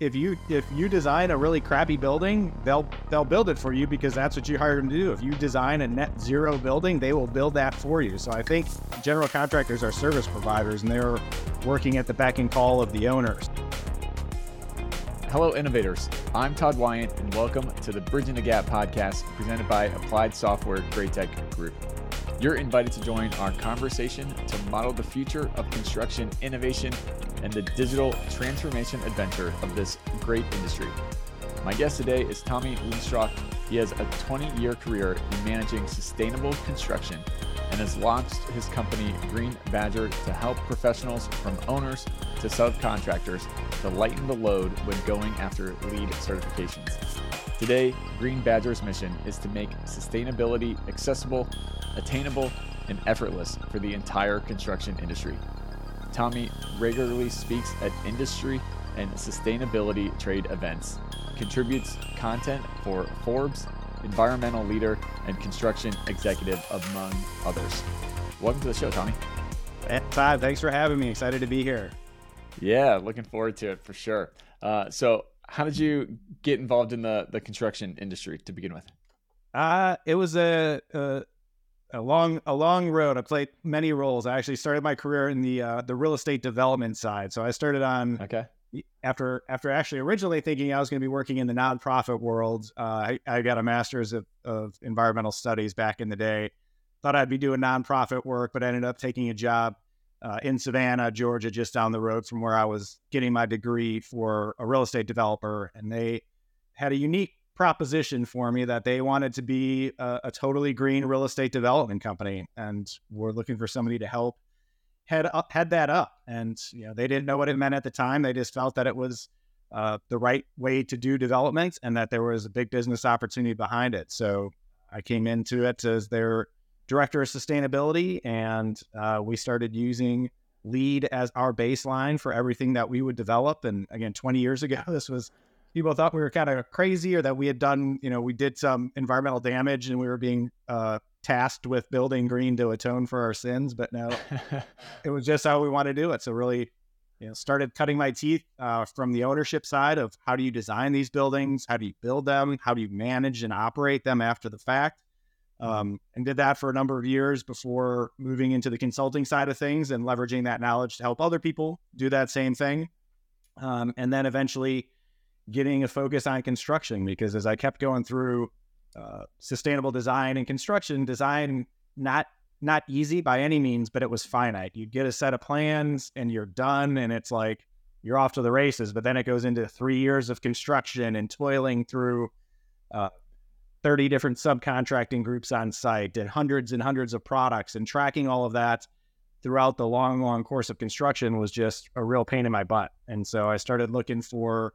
if you if you design a really crappy building, they'll they'll build it for you because that's what you hired them to do. If you design a net zero building, they will build that for you. So I think general contractors are service providers and they're working at the beck and call of the owners. Hello, innovators. I'm Todd Wyant, and welcome to the Bridging the Gap podcast presented by Applied Software Graitec Group. You're invited to join our conversation to model the future of construction innovation and the digital transformation adventure of this great industry. My guest today is Tommy Linstroth. He has a 20 year career in managing sustainable construction and has launched his company Green Badger to help professionals from owners to subcontractors to lighten the load when going after LEED certifications. Today, Green Badger's mission is to make sustainability accessible, attainable, and effortless for the entire construction industry. Tommy regularly speaks at industry and sustainability trade events, contributes content for Forbes, Environmental Leader, and Construction Executive, among others. Welcome to the show, Tommy. Todd, thanks for having me. Excited to be here. Yeah, looking forward to it for sure. Uh, so, how did you get involved in the the construction industry to begin with? Uh, it was a, a a long a long road. I played many roles. I actually started my career in the uh, the real estate development side. So I started on okay after after actually originally thinking I was going to be working in the nonprofit world. Uh, I, I, got a master's of, of environmental studies back in the day. Thought I'd be doing nonprofit work, but I ended up taking a job uh, in Savannah, Georgia, just down the road from where I was getting my degree for a real estate developer. And they had a unique proposition for me that they wanted to be a, a totally green real estate development company, and were looking for somebody to help head up, head that up. And you know, they didn't know what it meant at the time. They just felt that it was uh, the right way to do development, and that there was a big business opportunity behind it. So I came into it as their director of sustainability, and uh, we started using LEED as our baseline for everything that we would develop. And again, 20 years ago, this was people thought we were kind of crazy or that we had done, you know, we did some environmental damage and we were being uh, tasked with building green to atone for our sins. But no, it was just how we want to do it. So really, you know, started cutting my teeth uh, from the ownership side of how do you design these buildings, how do you build them, how do you manage and operate them after the fact, um, and did that for a number of years before moving into the consulting side of things and leveraging that knowledge to help other people do that same thing. Um, and then eventually getting a focus on construction because as I kept going through uh, sustainable design and construction, design not not easy by any means, but it was finite. You get a set of plans and you're done, and it's like you're off to the races. But then it goes into three years of construction and toiling through uh, 30 different subcontracting groups on site and hundreds and hundreds of products and tracking all of that throughout the long, long course of construction was just a real pain in my butt. And so I started looking for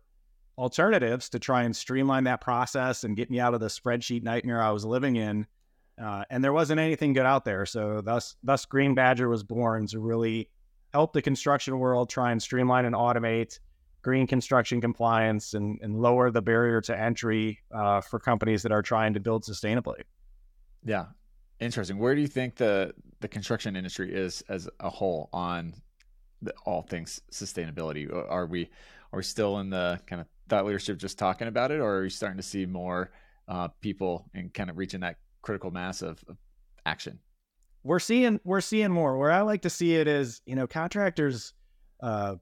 alternatives to try and streamline that process and get me out of the spreadsheet nightmare I was living in. Uh, and there wasn't anything good out there. So thus, thus Green Badger was born to really help the construction world try and streamline and automate green construction compliance and, and lower the barrier to entry uh, for companies that are trying to build sustainably. Yeah, interesting. Where do you think the the construction industry is as a whole on the, all things sustainability? Are we are we still in the kind of thought leadership just talking about it, or are you starting to see more uh, people and kind of reaching that critical mass of, of action? We're seeing we're seeing more. Where I like to see it is, you know, contractors uh,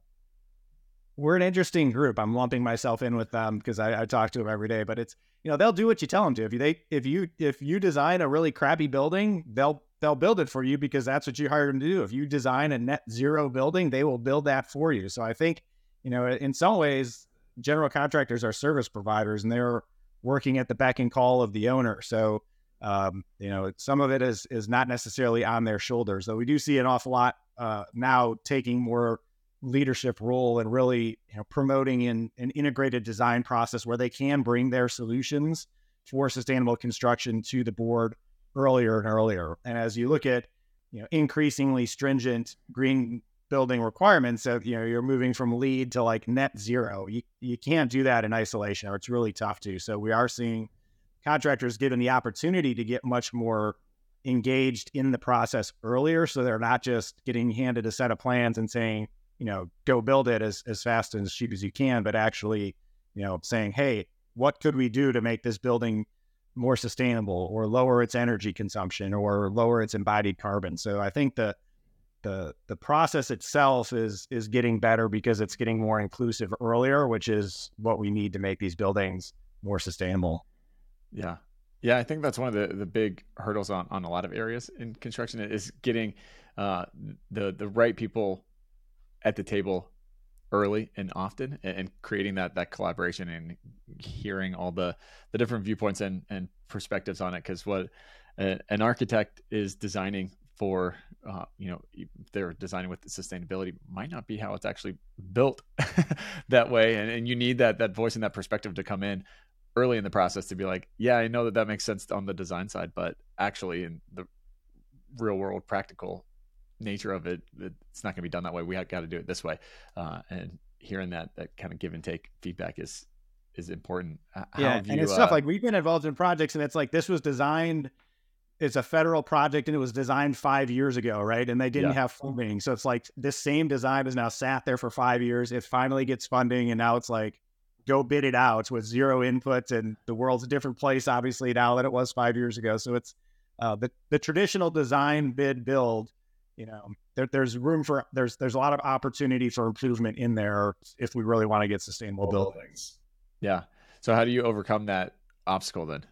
we're an interesting group. I'm lumping myself in with them because I, I, talk to them every day. But it's you know they'll do what you tell them to. If you they if you if you design a really crappy building, they'll they'll build it for you because that's what you hired them to do. If you design a net zero building, they will build that for you. So I think you know in some ways, general contractors are service providers and they're working at the beck and call of the owner. So um, you know some of it is is not necessarily on their shoulders. Though we do see an awful lot uh, now taking more leadership role and really you know, promoting an, an integrated design process where they can bring their solutions for sustainable construction to the board earlier and earlier. And as you look at you know increasingly stringent green building requirements, of you know you're moving from LEED to like net zero. You you can't do that in isolation, or it's really tough to. So we are seeing contractors given the opportunity to get much more engaged in the process earlier, so they're not just getting handed a set of plans and saying you know, go build it as, as fast and as cheap as you can, but actually, you know, saying, hey, what could we do to make this building more sustainable or lower its energy consumption or lower its embodied carbon? So I think the the the process itself is is getting better because it's getting more inclusive earlier, which is what we need to make these buildings more sustainable. Yeah. Yeah, I think that's one of the, the big hurdles on, on a lot of areas in construction is getting uh, the the right people at the table early and often and, creating that that collaboration and hearing all the the different viewpoints and and perspectives on it because what an architect is designing for uh, you know they're designing with sustainability might not be how it's actually built that way and, and you need that that voice and that perspective to come in early in the process to be like yeah i know that that makes sense on the design side but actually in the real world practical nature of it, it's not going to be done that way. We got to do it this way. Uh, and hearing that that kind of give and take feedback is is important. How yeah, you, and it's uh, stuff like we've been involved in projects, and it's like this was designed. It's a federal project, and it was designed five years ago, right? And they didn't yeah. have funding, so it's like this same design has now sat there for five years. It finally gets funding, and now it's like go bid it out with zero input, and the world's a different place, obviously now than it was five years ago. So it's uh, the the traditional design bid build you know there, there's room for there's there's a lot of opportunity for improvement in there if we really want to get sustainable buildings yeah so how do you overcome that obstacle then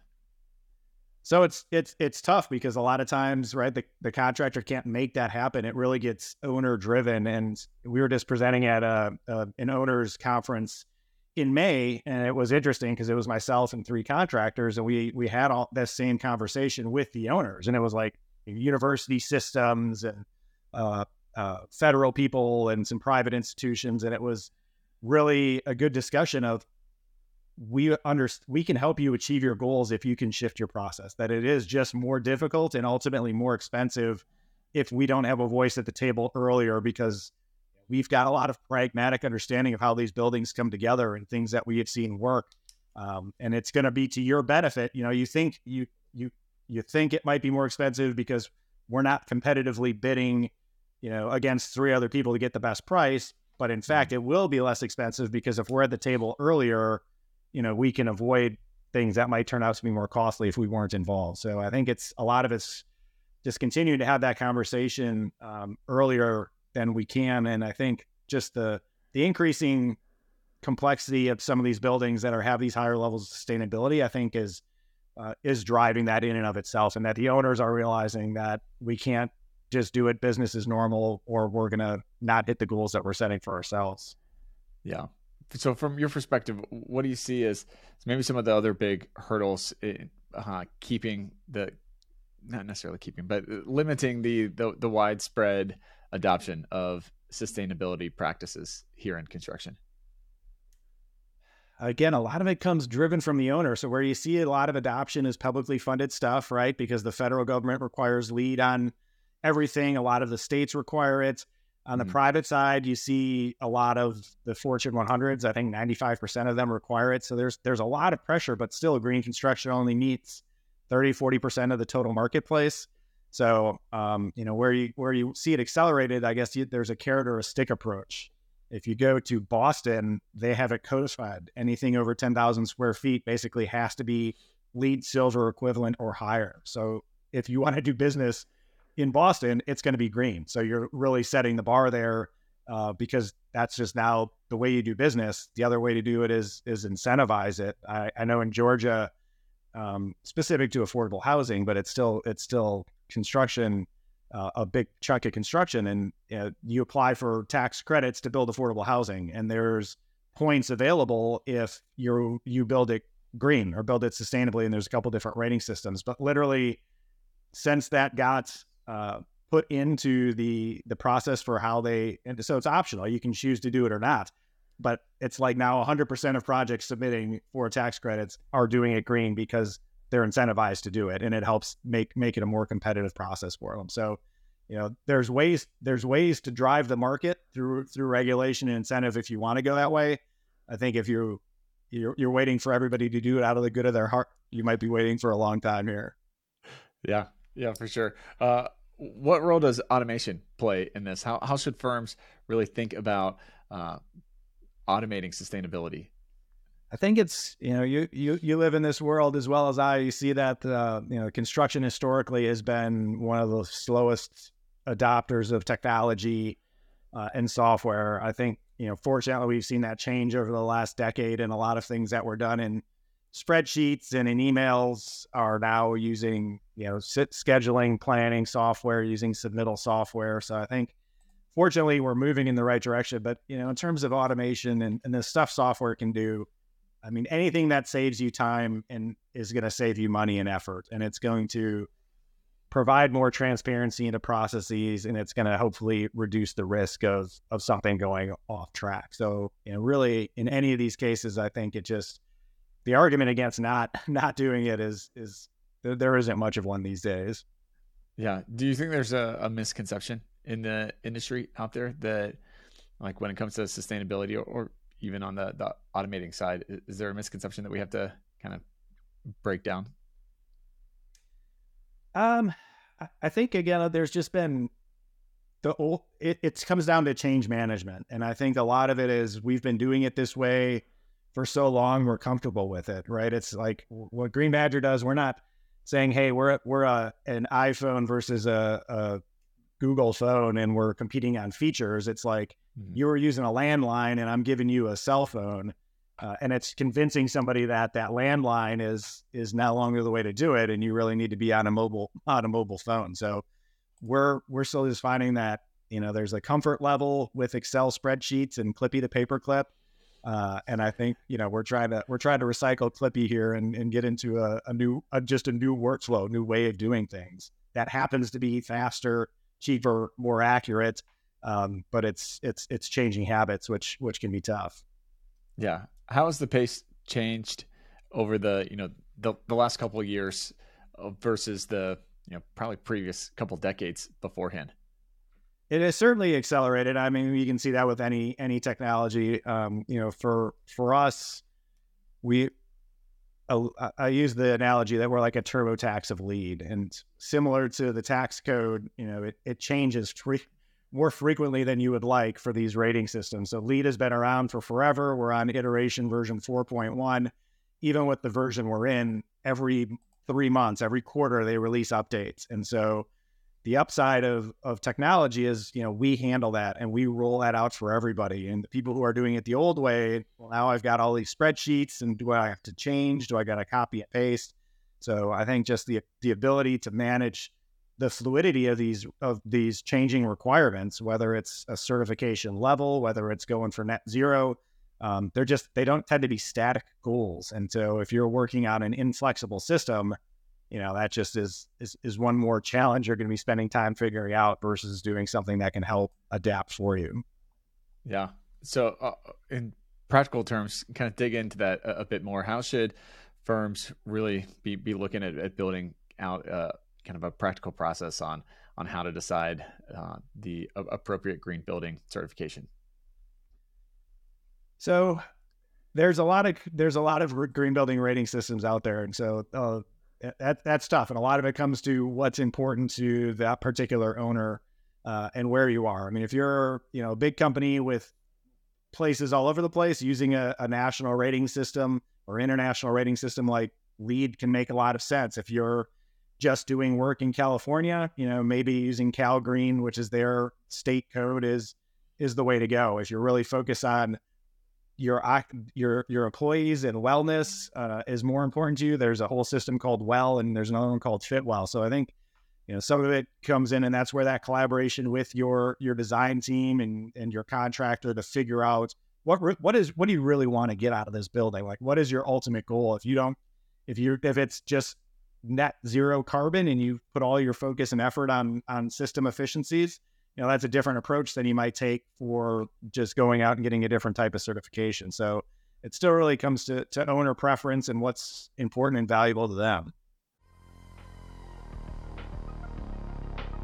so it's it's it's tough because a lot of times right the, the contractor can't make that happen. It really gets owner driven and we were just presenting at a, a an owners conference in May, and it was interesting because it was myself and three contractors, and we we had all that same conversation with the owners, and it was like university systems and uh, uh, federal people and some private institutions, and it was really a good discussion of we under we can help you achieve your goals if you can shift your process. That it is just more difficult and ultimately more expensive if we don't have a voice at the table earlier because we've got a lot of pragmatic understanding of how these buildings come together and things that we have seen work. Um, and it's going to be to your benefit. You know, you think you you you think it might be more expensive because we're not competitively bidding, you know, against three other people to get the best price. But in fact, mm-hmm. it will be less expensive because if we're at the table earlier, you know, we can avoid things that might turn out to be more costly if we weren't involved. So I think it's a lot of us just continuing to have that conversation um, earlier than we can. And I think just the the increasing complexity of some of these buildings that are have these higher levels of sustainability, I think is uh, is driving that in and of itself, and that the owners are realizing that we can't just do it business as normal, or we're gonna not hit the goals that we're setting for ourselves. Yeah. So, from your perspective, what do you see as maybe some of the other big hurdles in uh, keeping the not necessarily keeping, but limiting the, the the widespread adoption of sustainability practices here in construction? again, a lot of it comes driven from the owner. So where you see a lot of adoption is publicly funded stuff, right? Because the federal government requires LEED on everything. A lot of the states require it. On the mm-hmm. private side, you see a lot of the Fortune 100s. I think 95% of them require it. So there's there's a lot of pressure, but still, green construction only meets 30, 40% of the total marketplace. So, um, you know, where you where you see it accelerated, I guess you, there's a carrot or a stick approach. If you go to Boston, they have it codified. Anything over 10,000 square feet basically has to be LEED silver equivalent or higher. So if you want to do business in Boston, it's going to be green. So you're really setting the bar there uh, because that's just now the way you do business. The other way to do it is is incentivize it. I, I know in Georgia, um, specific to affordable housing, but it's still it's still construction uh, a big chunk of construction and uh, you apply for tax credits to build affordable housing and there's points available if you you build it green or build it sustainably and there's a couple different rating systems but literally since that got uh, put into the the process for how they and so it's optional you can choose to do it or not but it's like now 100% of projects submitting for tax credits are doing it green because they're incentivized to do it and it helps make make it a more competitive process for them. So you know there's ways there's ways to drive the market through through regulation and incentive if you want to go that way. I think if you you're, you're waiting for everybody to do it out of the good of their heart you might be waiting for a long time here. Yeah yeah for sure uh what role does automation play in this? How, how should firms really think about uh, automating sustainability? I think it's you know you you you live in this world as well as I. You see that uh, you know construction historically has been one of the slowest adopters of technology uh, and software. I think you know fortunately we've seen that change over the last decade, and a lot of things that were done in spreadsheets and in emails are now using you know scheduling planning software using submittal software. So i think fortunately we're moving in the right direction. But you know in terms of automation and, and the stuff software can do i mean anything that saves you time and is going to save you money and effort. And it's going to provide more transparency into processes and it's going to hopefully reduce the risk of of something going off track. So you know really in any of these cases i think it just the argument against not not doing it is is there, there isn't much of one these days. Yeah. Do you think there's a, a, misconception in the industry out there that, like, when it comes to sustainability or, or even on the the automating side, is, is there a misconception that we have to kind of break down? Um, I think again, there's just been the old. It, it comes down to change management, and I think a lot of it is we've been doing it this way for so long we're comfortable with it, right? It's like what Green Badger does. We're not saying, "Hey, we're we're a, an iPhone versus a, a Google phone, and we're competing on features." It's like mm-hmm. you were using a landline, and I'm giving you a cell phone, uh, and it's convincing somebody that that landline is is no longer the way to do it, and you really need to be on a mobile on a mobile phone. So we're we're still just finding that you know there's a comfort level with Excel spreadsheets and Clippy the paperclip uh, and I think you know we're trying to we're trying to recycle Clippy here and, and get into a, a new a, just a new workflow, new way of doing things that happens to be faster, cheaper, more accurate. Um, but it's it's it's changing habits, which which can be tough. Yeah, how has the pace changed over the you know the the last couple of years uh, versus the you know probably previous couple decades beforehand? It has certainly accelerated. I mean, you can see that with any any technology. Um, you know, for for us, we uh, I use the analogy that we're like a TurboTax of LEED, and similar to the tax code, you know, it, it changes more frequently than you would like for these rating systems. So LEED has been around for forever. We're on iteration version 4.1. Even with the version we're in, every three months, every quarter, they release updates, and so the upside of of technology is you know we handle that and we roll that out for everybody. And the people who are doing it the old way well now i've got all these spreadsheets and do i have to change? Do i got to copy and paste? So i think just the the ability to manage the fluidity of these of these changing requirements whether it's a certification level whether it's going for net zero um, they're just they don't tend to be static goals. And so if you're working on an inflexible system you know that just is is, is one more challenge you're going to be spending time figuring out versus doing something that can help adapt for you. Yeah. So uh, in practical terms kind of dig into that a, a, bit more. How should firms really be, be looking at, at building out uh, kind of a practical process on on how to decide uh, the appropriate green building certification? So there's a lot of there's a lot of green building rating systems out there and so uh, that that's tough, and a lot of it comes to what's important to that particular owner uh, and where you are. I mean, if you're you know a big company with places all over the place using a, a national rating system or international rating system like LEED can make a lot of sense. If you're just doing work in California, you know, maybe using Cal Green, which is their state code, is is the way to go. If you're really focused on your your your employees and wellness uh, is more important to you. There's a whole system called Well, and there's another one called Fitwel. So I think you know some of it comes in, and that's where that collaboration with your your design team and and your contractor to figure out what what is what do you really want to get out of this building? Like, what is your ultimate goal? If you don't, if you if it's just net zero carbon and you put all your focus and effort on on system efficiencies you know that's a different approach than you might take for just going out and getting a different type of certification. So it still really comes to, to owner preference and what's important and valuable to them.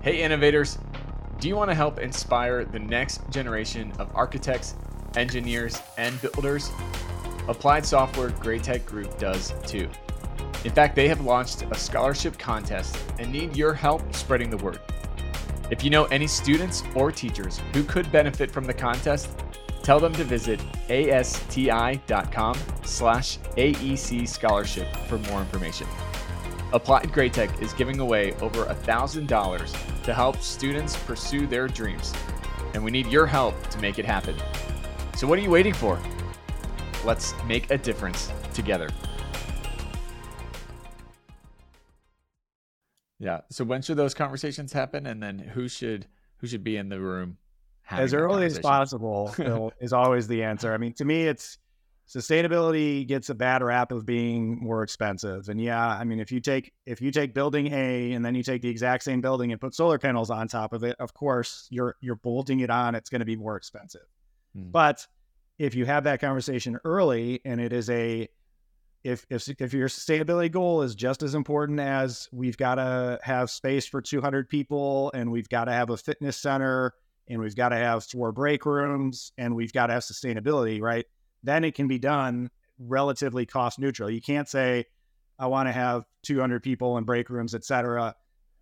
Hey innovators. Do you want to help inspire the next generation of architects engineers and builders? Applied software Graitec group does too. In fact they have launched a scholarship contest and need your help spreading the word If you know any students or teachers who could benefit from the contest, tell them to visit asti.com slash AEC scholarship for more information. Applied Graitec is giving away over $1,000 to help students pursue their dreams, and we need your help to make it happen. So what are you waiting for? Let's make a difference together. Yeah. So when should those conversations happen, and then who should who should be in the room? As early as possible is always the answer. I mean, to me, it's sustainability gets a bad rap of being more expensive. And yeah, I mean, if you take if you take building A and then you take the exact same building and put solar panels on top of it, of course you're you're bolting it on. It's going to be more expensive. Hmm. But if you have that conversation early and it is a if if if your sustainability goal is just as important as we've got to have space for 200 people and we've got to have a fitness center and we've got to have four break rooms and we've got to have sustainability, right? Then it can be done relatively cost neutral. You can't say I want to have 200 people and break rooms, et cetera,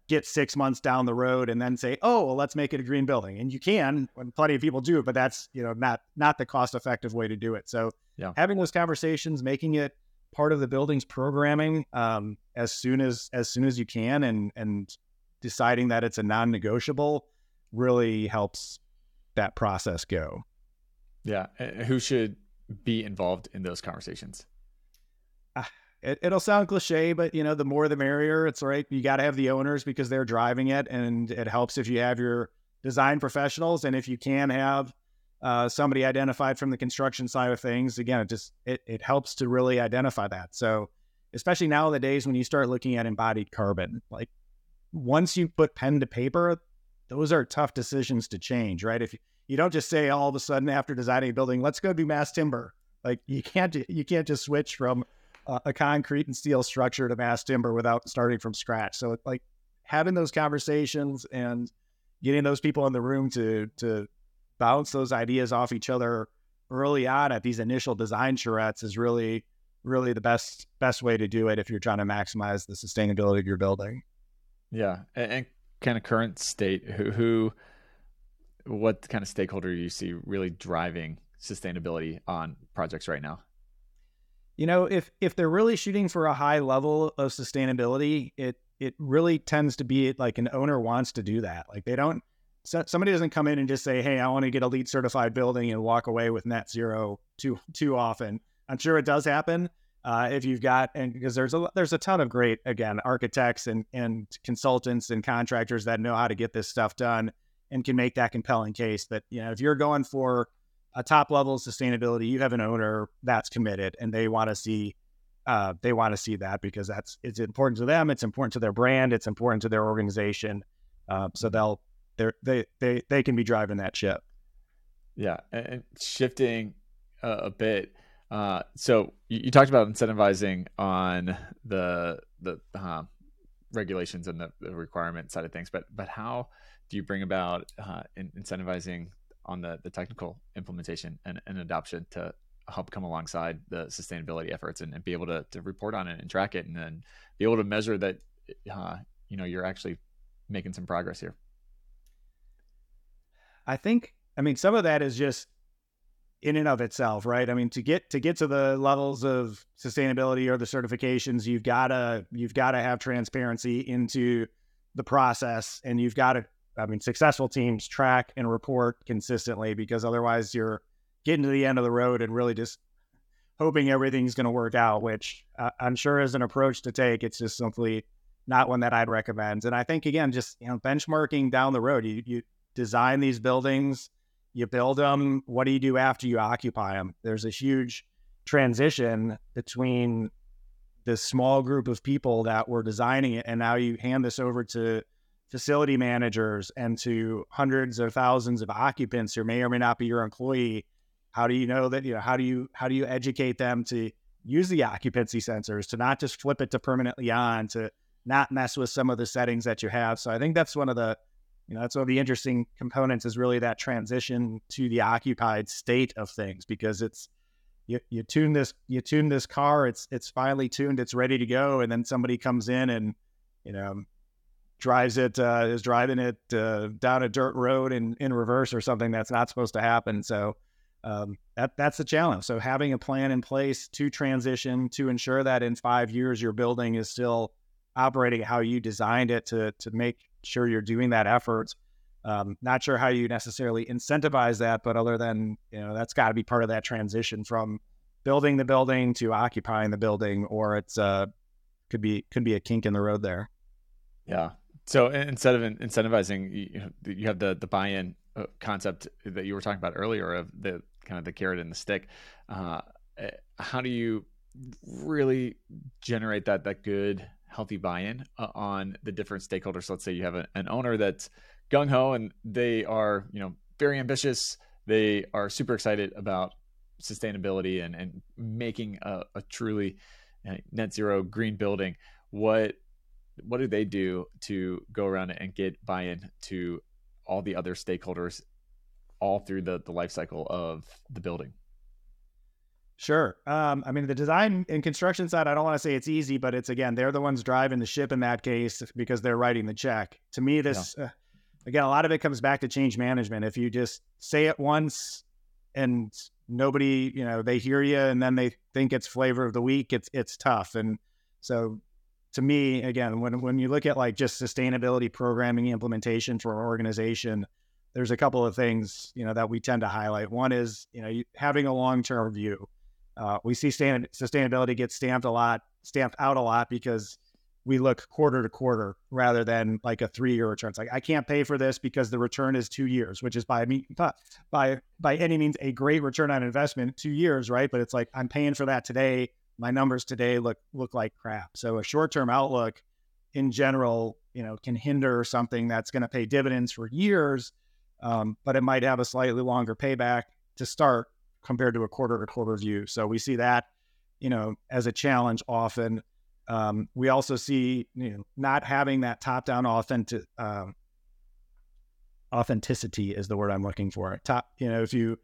get six months down the road and then say, oh, well, let's make it a green building. And you can, when plenty of people do but that's you know not not the cost effective way to do it. So yeah. having those conversations, making it part of the building's programming um, as soon as as soon as you can, and and deciding that it's a non-negotiable really helps that process go. Yeah, who should be involved in those conversations? Uh, it, will sound cliche, but you know, the more the merrier. It's right. You got to have the owners because they're driving it, and it helps if you have your design professionals, and if you can have uh, somebody identified from the construction side of things. Again, it just it, it helps to really identify that. So especially nowadays when you start looking at embodied carbon, like once you put pen to paper, those are tough decisions to change, right? If you, you don't just say all of a sudden after designing a building, let's go do mass timber. Like you can't you can't just switch from a concrete and steel structure to mass timber without starting from scratch. So like having those conversations and getting those people in the room to to bounce those ideas off each other early on at these initial design charrettes is really really the best best way to do it if you're trying to maximize the sustainability of your building. Yeah and, and kind of current state who who what kind of stakeholder do you see really driving sustainability on projects right now? You know if if they're really shooting for a high level of sustainability it it really tends to be like an owner wants to do that. Like they don't so somebody doesn't come in and just say, "Hey, I want to get a LEED certified building and walk away with net zero too too often." I'm sure it does happen uh, if you've got and because there's a there's a ton of great again architects and and consultants and contractors that know how to get this stuff done and can make that compelling case. But you know, if you're going for a top level sustainability, you have an owner that's committed and they want to see uh, they want to see that because that's it's important to them, it's important to their brand, it's important to their organization. Uh, so they'll they're they they they can be driving that ship. Yeah, and shifting a bit. Uh, so you, talked about incentivizing on the the uh, regulations and the, the, requirement side of things, but but how do you bring about uh, in, incentivizing on the the technical implementation and, and adoption to help come alongside the sustainability efforts and, and, be able to, to report on it and track it and then be able to measure that uh, you know you're actually making some progress here I think, I mean, some of that is just in and of itself, right? I mean, to get to get to the levels of sustainability or the certifications, you've gotta you've gotta have transparency into the process, and you've got to. I mean, successful teams track and report consistently because otherwise you're getting to the end of the road and really just hoping everything's going to work out, which I'm sure is an approach to take. It's just simply not one that I'd recommend. And I think again, just you know, benchmarking down the road, you you design these buildings, you build them. What do you do after you occupy them? There's a huge transition between this small group of people that were designing it, and now you hand this over to facility managers and to hundreds or thousands of occupants who may or may not be your employee. How do you know that? You know, how do you how do you educate them to use the occupancy sensors to not just flip it to permanently on to not mess with some of the settings that you have. So I think that's one of the you know that's one of the interesting components is really that transition to the occupied state of things because it's you, you tune this you tune this car it's it's finally tuned it's ready to go and then somebody comes in and you know drives it uh, is driving it uh, down a dirt road in in reverse or something that's not supposed to happen. So um, that that's the challenge. So having a plan in place to transition to ensure that in five years your building is still operating how you designed it to to make sure you're doing that effort. Um, not sure how you necessarily incentivize that, but other than you know that's got to be part of that transition from building the building to occupying the building, or it's uh could be could be a kink in the road there. Yeah. So instead of incentivizing, you, have the the buy-in uh, concept that you were talking about earlier of the kind of the carrot and the stick. Uh, eh, how do you really generate that that good healthy buy-in uh, on the different stakeholders? So Let's say you have a, an owner that's gung ho and they are you know very ambitious. They are super excited about sustainability and and making a, a truly uh, net zero green building. What what do they do to go around and get buy-in to all the other stakeholders all through the the life cycle of the building? Sure. Um, I mean, the design and construction side, I don't want to say it's easy, but it's again, they're the ones driving the ship in that case because they're writing the check. To me, this, yeah. uh, again, a lot of it comes back to change management. If you just say it once and nobody, you know, they hear you and then they think it's flavor of the week, it's, it's tough. And so to me, again, when, when you look at like just sustainability programming implementation for an organization, there's a couple of things you know that we tend to highlight. One is you know having a long term view. Uh, we see stand- sustainability get stamped a lot, stamped out a lot because we look quarter to quarter rather than like a three year return. It's like I can't pay for this because the return is two years, which is by me by by any means a great return on investment, two years, right? But it's like I'm paying for that today. My numbers today look look like crap. So a short term outlook in general, you know, can hinder something that's going to pay dividends for years um, but it might have a slightly longer payback to start compared to a quarter to quarter view. So we see that, you know, as a challenge often. Um, we also see, you know, not having that top down authentic, um, authenticity is the word I'm looking for. Top, you know, if you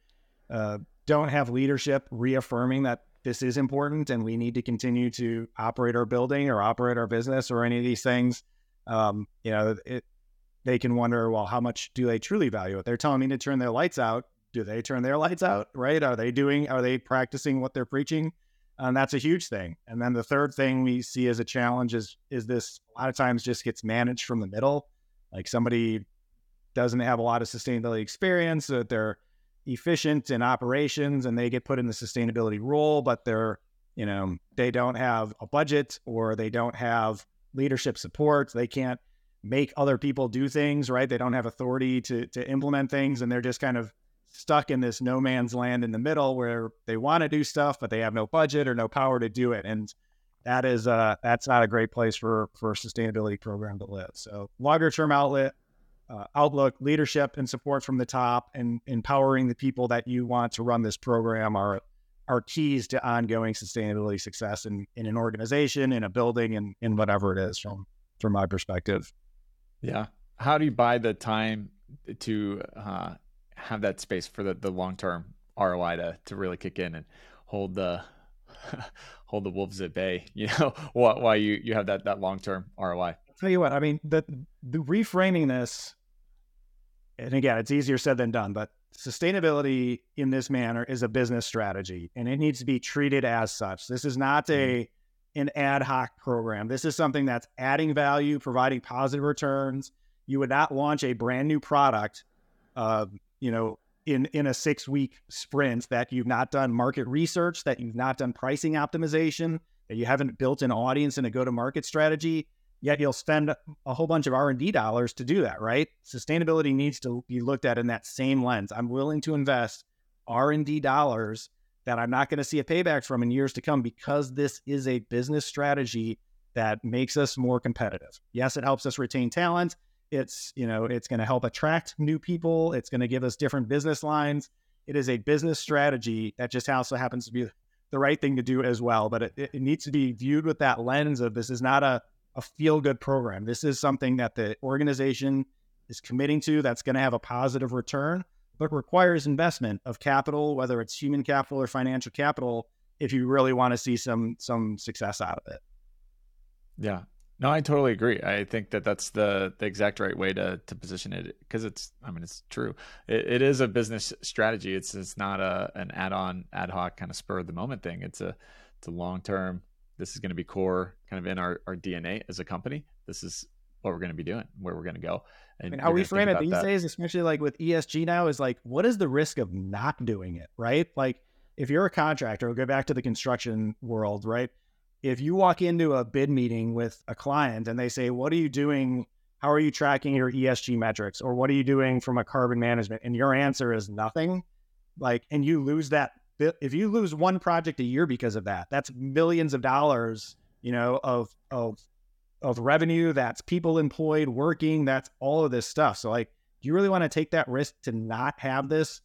uh, don't have leadership reaffirming that this is important and we need to continue to operate our building or operate our business or any of these things, um, you know, it, they can wonder, well, how much do they truly value it? They're telling me to turn their lights out. Do they turn their lights out? Right? Are they doing, are they practicing what they're preaching? And that's a huge thing. And then the third thing we see as a challenge is is this a lot of times just gets managed from the middle. Like somebody doesn't have a lot of sustainability experience, so that they're efficient in operations and they get put in the sustainability role, but they're, you know, they don't have a budget or they don't have leadership support. They can't make other people do things, right? They don't have authority to to implement things and they're just kind of stuck in this no man's land in the middle where they want to do stuff but they have no budget or no power to do it and that is uh that's not a great place for for a sustainability program to live. So longer term outlet uh, outlook, leadership and support from the top and empowering the people that you want to run this program are are keys to ongoing sustainability success in, in an organization, in a building, and in whatever it is from from my perspective. Yeah. How do you buy the time to uh, have that space for the, the long term ROI to, to really kick in and hold the hold the wolves at bay? You know, why you you have that that long term ROI. I'll tell you what, I mean, the the reframing this, and again, it's easier said than done, but sustainability in this manner is a business strategy, and it needs to be treated as such. This is not a mm-hmm an ad hoc program. This is something that's adding value, providing positive returns. You would not launch a brand new product, uh, you know, in in a six week sprint that you've not done market research, that you've not done pricing optimization, that you haven't built an audience and a go to market strategy. Yet you'll spend a whole bunch of R and D dollars to do that, right? Sustainability needs to be looked at in that same lens. I'm willing to invest R and D dollars that I'm not going to see a payback from in years to come because this is a business strategy that makes us more competitive. Yes, it helps us retain talent. It's, you know, it's going to help attract new people. It's going to give us different business lines. It is a business strategy that just also happens to be the right thing to do as well. But it, it needs to be viewed with that lens of this is not a, a feel good program. This is something that the organization is committing to that's going to have a positive return but requires investment of capital, whether it's human capital or financial capital, if you really want to see some some success out of it. Yeah, No, I totally agree. I think that that's the, the exact right way to, to position it because it's, I mean, it's true. It, it is a business strategy. It's it's not a an add on ad hoc kind of spur of the moment thing. It's a it's a long term. This is going to be core kind of in our, our DNA as a company. This is what we're going to be doing, where we're going to go. And I mean, how we frame it these that. days, especially like with ESG now, is like, what is the risk of not doing it, right? Like, if you're a contractor, we'll go back to the construction world, right? If you walk into a bid meeting with a client and they say, What are you doing? How are you tracking your ESG metrics? Or what are you doing from a carbon management? And your answer is nothing. Like, and you lose that. If you lose one project a year because of that, that's millions of dollars, you know, of, of, of revenue. That's people employed working. That's all of this stuff. So, like, do you really want to take that risk to not have this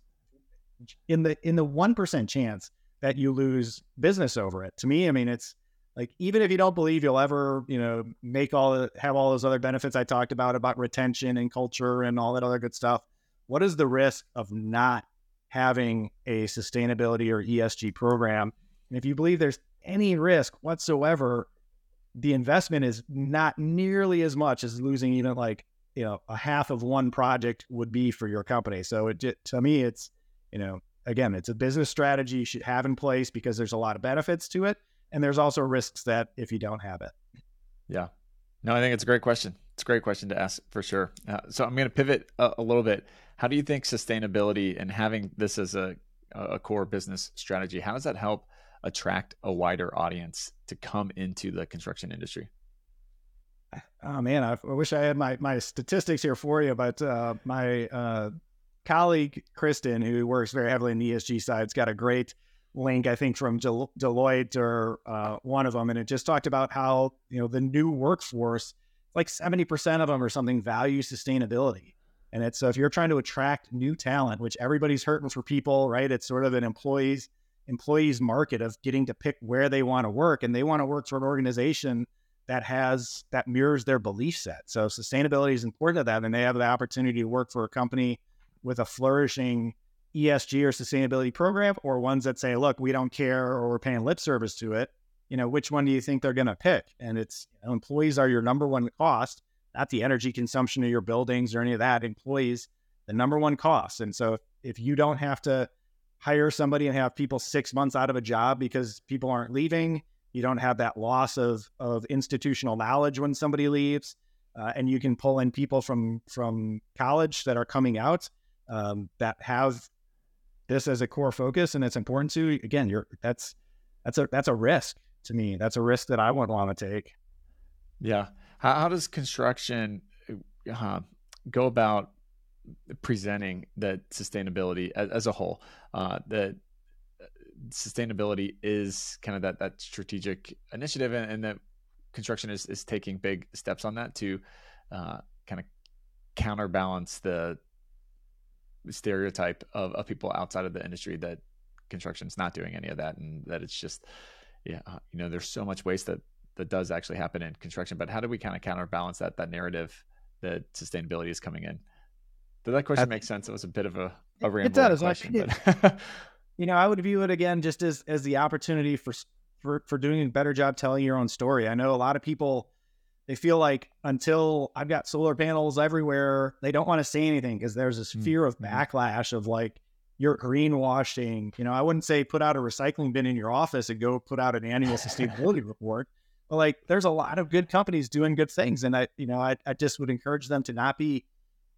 in the in the one percent chance that you lose business over it? To me, I mean, it's like even if you don't believe you'll ever you know make all the, have all those other benefits i talked about about retention and culture and all that other good stuff what is the risk of not having a sustainability or esg program? And if you believe there's any risk whatsoever the investment is not nearly as much as losing even like you know a half of one project would be for your company. So it to me it's you know again it's a business strategy you should have in place because there's a lot of benefits to it and there's also risks that if you don't have it. Yeah. No, I think it's a great question. It's a great question to ask for sure. Uh, so I'm going to pivot a, a, little bit. How do you think sustainability and having this as a, a core business strategy, how does that help attract a wider audience to come into the construction industry? Oh man, I, I wish I had my, my statistics here for you, but uh, my uh, colleague Kristen, who works very heavily in the ESG side, has got a great link, I think, from Del- Deloitte or uh, one of them, and it just talked about how you know the new workforce, like seventy percent of them or something, value sustainability. And it's so if you're trying to attract new talent, which everybody's hurting for people, right? It's sort of an employees employees market of getting to pick where they want to work, and they want to work for an organization that has that mirrors their belief set. So sustainability is important to them, and they have the opportunity to work for a company with a flourishing ESG or sustainability program or ones that say, look, we don't care or we're paying lip service to it, you know, which one do you think they're going to pick? And it's you know, employees are your number one cost, not the energy consumption of your buildings or any of that. Employees, the number one cost. And so if, you don't have to hire somebody and have people six months out of a job because people aren't leaving, you don't have that loss of, of institutional knowledge when somebody leaves. Uh, and you can pull in people from from college that are coming out um, that have this as a core focus and it's important to again you're that's that's a that's a risk to me. That's a risk that i wouldn't want to take. Yeah. How, how does construction uh, go about presenting that sustainability as, as a whole? Uh, that uh, sustainability is kind of that that strategic initiative and, and that construction is, is taking big steps on that to uh, kind of counterbalance the stereotype of, of people outside of the industry that construction's not doing any of that and that it's just yeah uh, you know there's so much waste that that does actually happen in construction but how do we kind of counterbalance that that narrative that sustainability is coming in? Did that question make sense? It was a bit of a, a rambling it does question it, but you know i would view it again just as as the opportunity for for for doing a better job telling your own story. I know a lot of people they feel like until I've got solar panels everywhere, they don't want to say anything because there's this fear of mm-hmm. backlash of like you're greenwashing. You know, I wouldn't say put out a recycling bin in your office and go put out an annual sustainability report. But like there's a lot of good companies doing good things. And I, you know, I, I just would encourage them to not be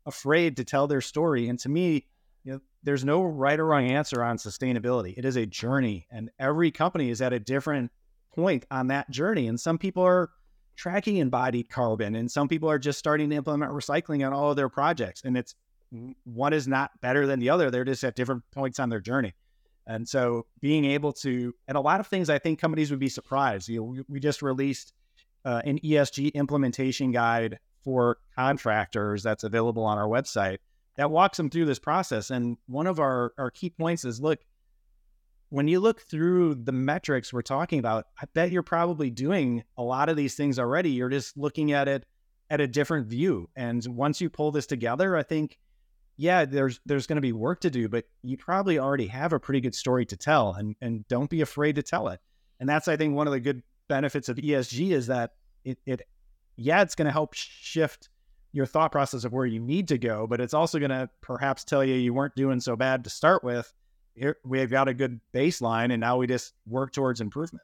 afraid to tell their story. And to me, you know, there's no right or wrong answer on sustainability. It is a journey, and every company is at a different point on that journey. And some people are tracking embodied carbon and some people are just starting to implement recycling on all of their projects and it's one is not better than the other they're just at different points on their journey. And so being able to and a lot of things i think companies would be surprised you know we, just released uh, an esg implementation guide for contractors that's available on our website that walks them through this process and one of our, our key points is look when you look through the metrics we're talking about, I bet you're probably doing a lot of these things already. You're just looking at it at a different view. And once you pull this together, I think, yeah, there's there's going to be work to do, but you probably already have a pretty good story to tell, and and don't be afraid to tell it. And that's I think one of the good benefits of ESG is that it, it yeah, it's going to help shift your thought process of where you need to go, but it's also going to perhaps tell you you weren't doing so bad to start with. Here, we've got a good baseline, and now we just work towards improvement.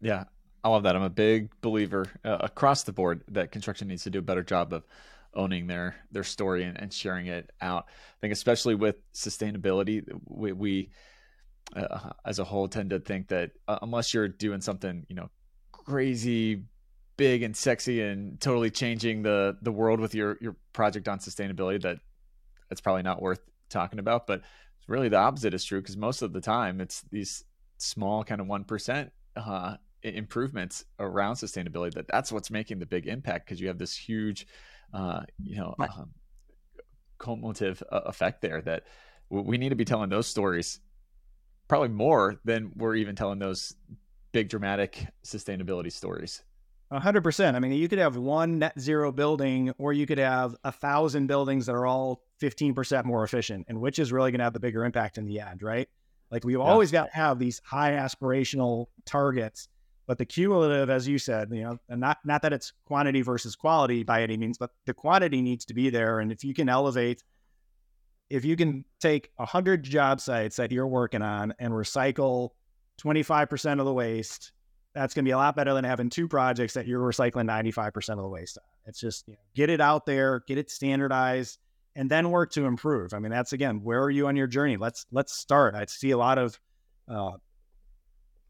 Yeah, I love that. I'm a big believer uh, across the board that construction needs to do a better job of owning their their story and, and sharing it out. I think especially with sustainability, we, we uh, as a whole tend to think that uh, unless you're doing something, you know, crazy big and sexy and totally changing the the world with your your project on sustainability that it's probably not worth talking about but really the opposite is true because most of the time it's these small kind of 1% uh, improvements around sustainability that that's what's making the big impact because you have this huge uh, you know um, cumulative uh, effect there that we need to be telling those stories probably more than we're even telling those big dramatic sustainability stories hundred percent. I mean, you could have one net zero building, or you could have a thousand buildings that are all fifteen percent more efficient, and which is really going to have the bigger impact in the end, right? Like we've yeah. always got to have these high aspirational targets, but the cumulative, as you said, you know, and not not that it's quantity versus quality by any means, but the quantity needs to be there, and if you can elevate, if you can take a hundred job sites that you're working on and recycle twenty five percent of the waste that's going to be a lot better than having two projects that you're recycling 95% of the waste on. It's just you know, get it out there, get it standardized, and then work to improve. I mean, that's again, where are you on your journey? Let's let's start. I see a lot of uh,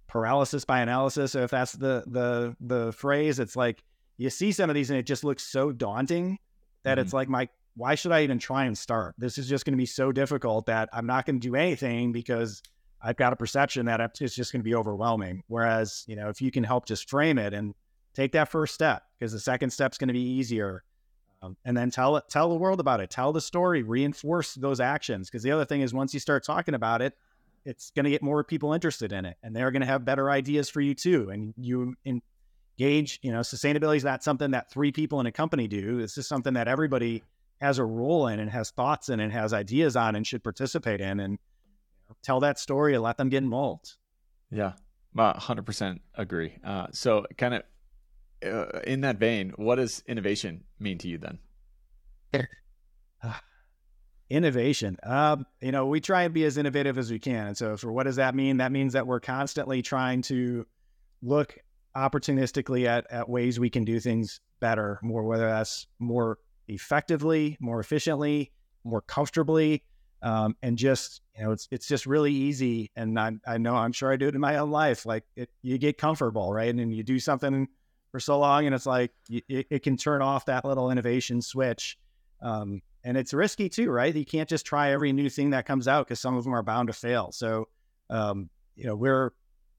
paralysis by analysis. If that's the the the phrase, it's like you see some of these and it just looks so daunting that mm-hmm. it's like my why should I even try and start? This is just going to be so difficult that I'm not going to do anything because I've got a perception that it's just going to be overwhelming. Whereas, you know, if you can help just frame it and take that first step, because the second step is going to be easier, um, and then tell it, tell the world about it, tell the story, reinforce those actions. Because the other thing is, once you start talking about it, it's going to get more people interested in it, and they're going to have better ideas for you too. And you engage, you know, sustainability is not something that three people in a company do. It's just something that everybody has a role in and has thoughts in and has ideas on and should participate in. And tell that story and let them get involved. Yeah, hundred percent agree. Uh, so, kind of uh, in that vein, what does innovation mean to you then? innovation. Um, you know, we try and be as innovative as we can. And so, for what does that mean? That means that we're constantly trying to look opportunistically at at ways we can do things better, more whether that's more effectively, more efficiently, more comfortably um, and just you know it's it's just really easy and I, I know i'm sure i do it in my own life like it, you get comfortable right and you do something for so long and it's like it, it can turn off that little innovation switch um, and it's risky too right you can't just try every new thing that comes out because some of them are bound to fail so um, you know we're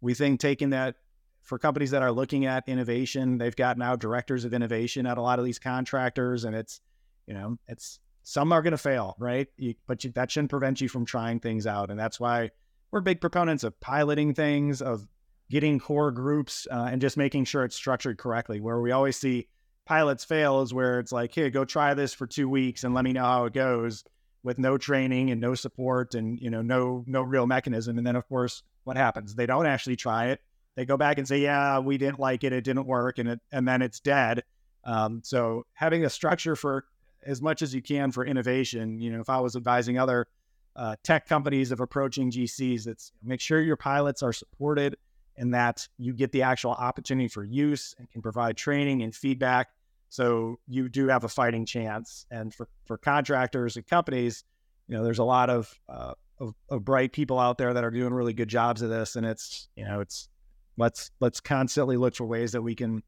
we think taking that for companies that are looking at innovation they've got now directors of innovation at a lot of these contractors and it's you know it's some are going to fail, right? You, but you, that shouldn't prevent you from trying things out. And that's why we're big proponents of piloting things, of getting core groups uh, and just making sure it's structured correctly. Where we always see pilots fail is where it's like, hey, go try this for two weeks and let me know how it goes with no training and no support and you know no no real mechanism. And then of course, what happens? They don't actually try it. They go back and say, yeah, we didn't like it, it didn't work, and it and then it's dead. Um, so having a structure for as much as you can for innovation. You know, if I was advising other uh, tech companies of approaching GCs, it's make sure your pilots are supported and that you get the actual opportunity for use and can provide training and feedback. So you do have a fighting chance. And for, for contractors and companies, you know, there's a lot of, uh, of, of bright people out there that are doing really good jobs of this. And it's, you know, it's, let's, let's constantly look for ways that we can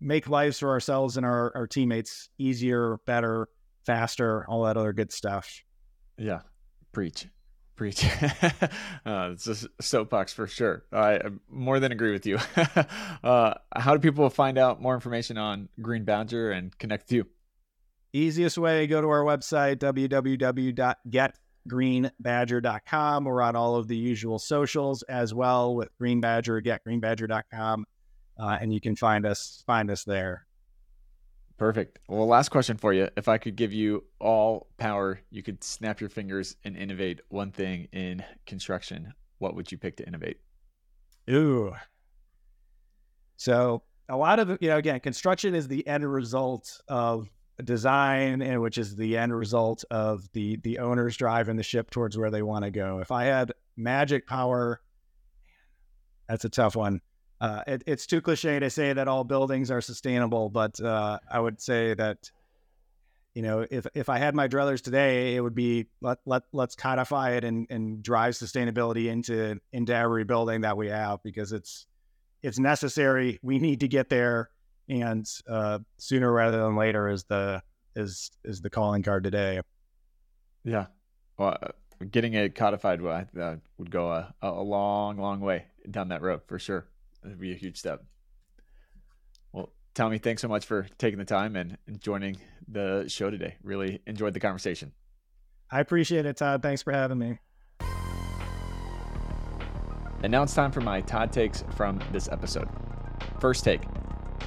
make lives for ourselves and our, our teammates easier, better, faster, all that other good stuff. Yeah. Preach. Preach. uh, it's a soapbox for sure. I, more than agree with you. uh, how do people find out more information on Green Badger and connect with you? Easiest way, go to our website, www.getgreenbadger.com. We're on all of the usual socials as well with Green Badger, getgreenbadger.com uh, and you can find us find us there. Perfect. Well, last question for you. If I could give you all power, you could snap your fingers and innovate one thing in construction. What would you pick to innovate? Ooh. So a lot of you know again construction is the end result of design and which is the end result of the the owners driving the ship towards where they want to go if i had magic power that's a tough one uh, it, it's too cliche to say that all buildings are sustainable but uh, i would say that you know if if i had my druthers today it would be let, let let's codify it and and drive sustainability into into every building that we have because it's it's necessary we need to get there and uh, sooner rather than later is the is is the calling card today. Yeah, well, uh, getting it codified would go a, a long, long way down that road for sure. It'd be a huge step. Well, Tommy, thanks so much for taking the time and, and joining the show today. Really enjoyed the conversation. I appreciate it, Todd. Thanks for having me. And now it's time for my Todd takes from this episode. First take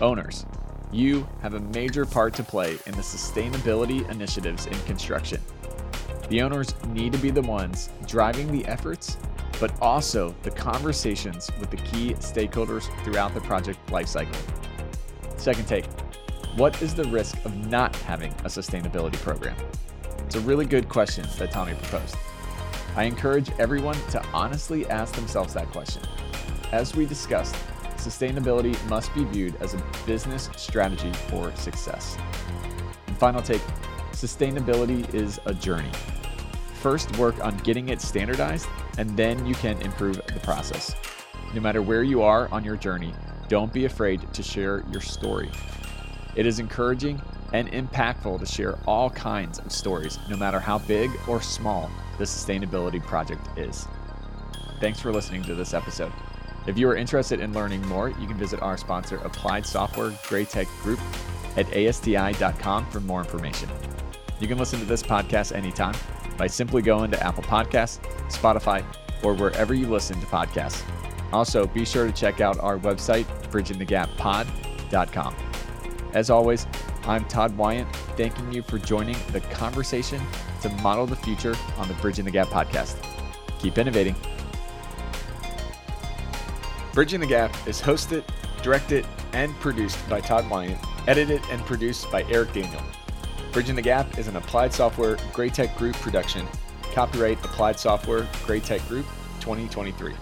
Owners, you have a major part to play in the sustainability initiatives in construction. The owners need to be the ones driving the efforts, but also the conversations with the key stakeholders throughout the project lifecycle. Second take What is the risk of not having a sustainability program? It's a really good question that Tommy proposed. I encourage everyone to honestly ask themselves that question. As we discussed, sustainability must be viewed as a business strategy for success. And final take sustainability is a journey. First, work on getting it standardized, and then you can improve the process. No matter where you are on your journey, don't be afraid to share your story. It is encouraging and impactful to share all kinds of stories, no matter how big or small the sustainability project is. Thanks for listening to this episode. If you are interested in learning more, you can visit our sponsor, Applied Software Graitec Group, at asti.com for more information. You can listen to this podcast anytime by simply going to Apple Podcasts, Spotify, or wherever you listen to podcasts. Also, be sure to check out our website, bridgingthegappod.com. As always, I'm Todd Wyant, thanking you for joining the conversation to model the future on the Bridging the Gap podcast. Keep innovating. Bridging the Gap is hosted, directed, and produced by Todd Wyant, edited and produced by Eric Daniel. Bridging the Gap is an Applied Software Graitec Group production. Copyright Applied Software Graitec Group 2023.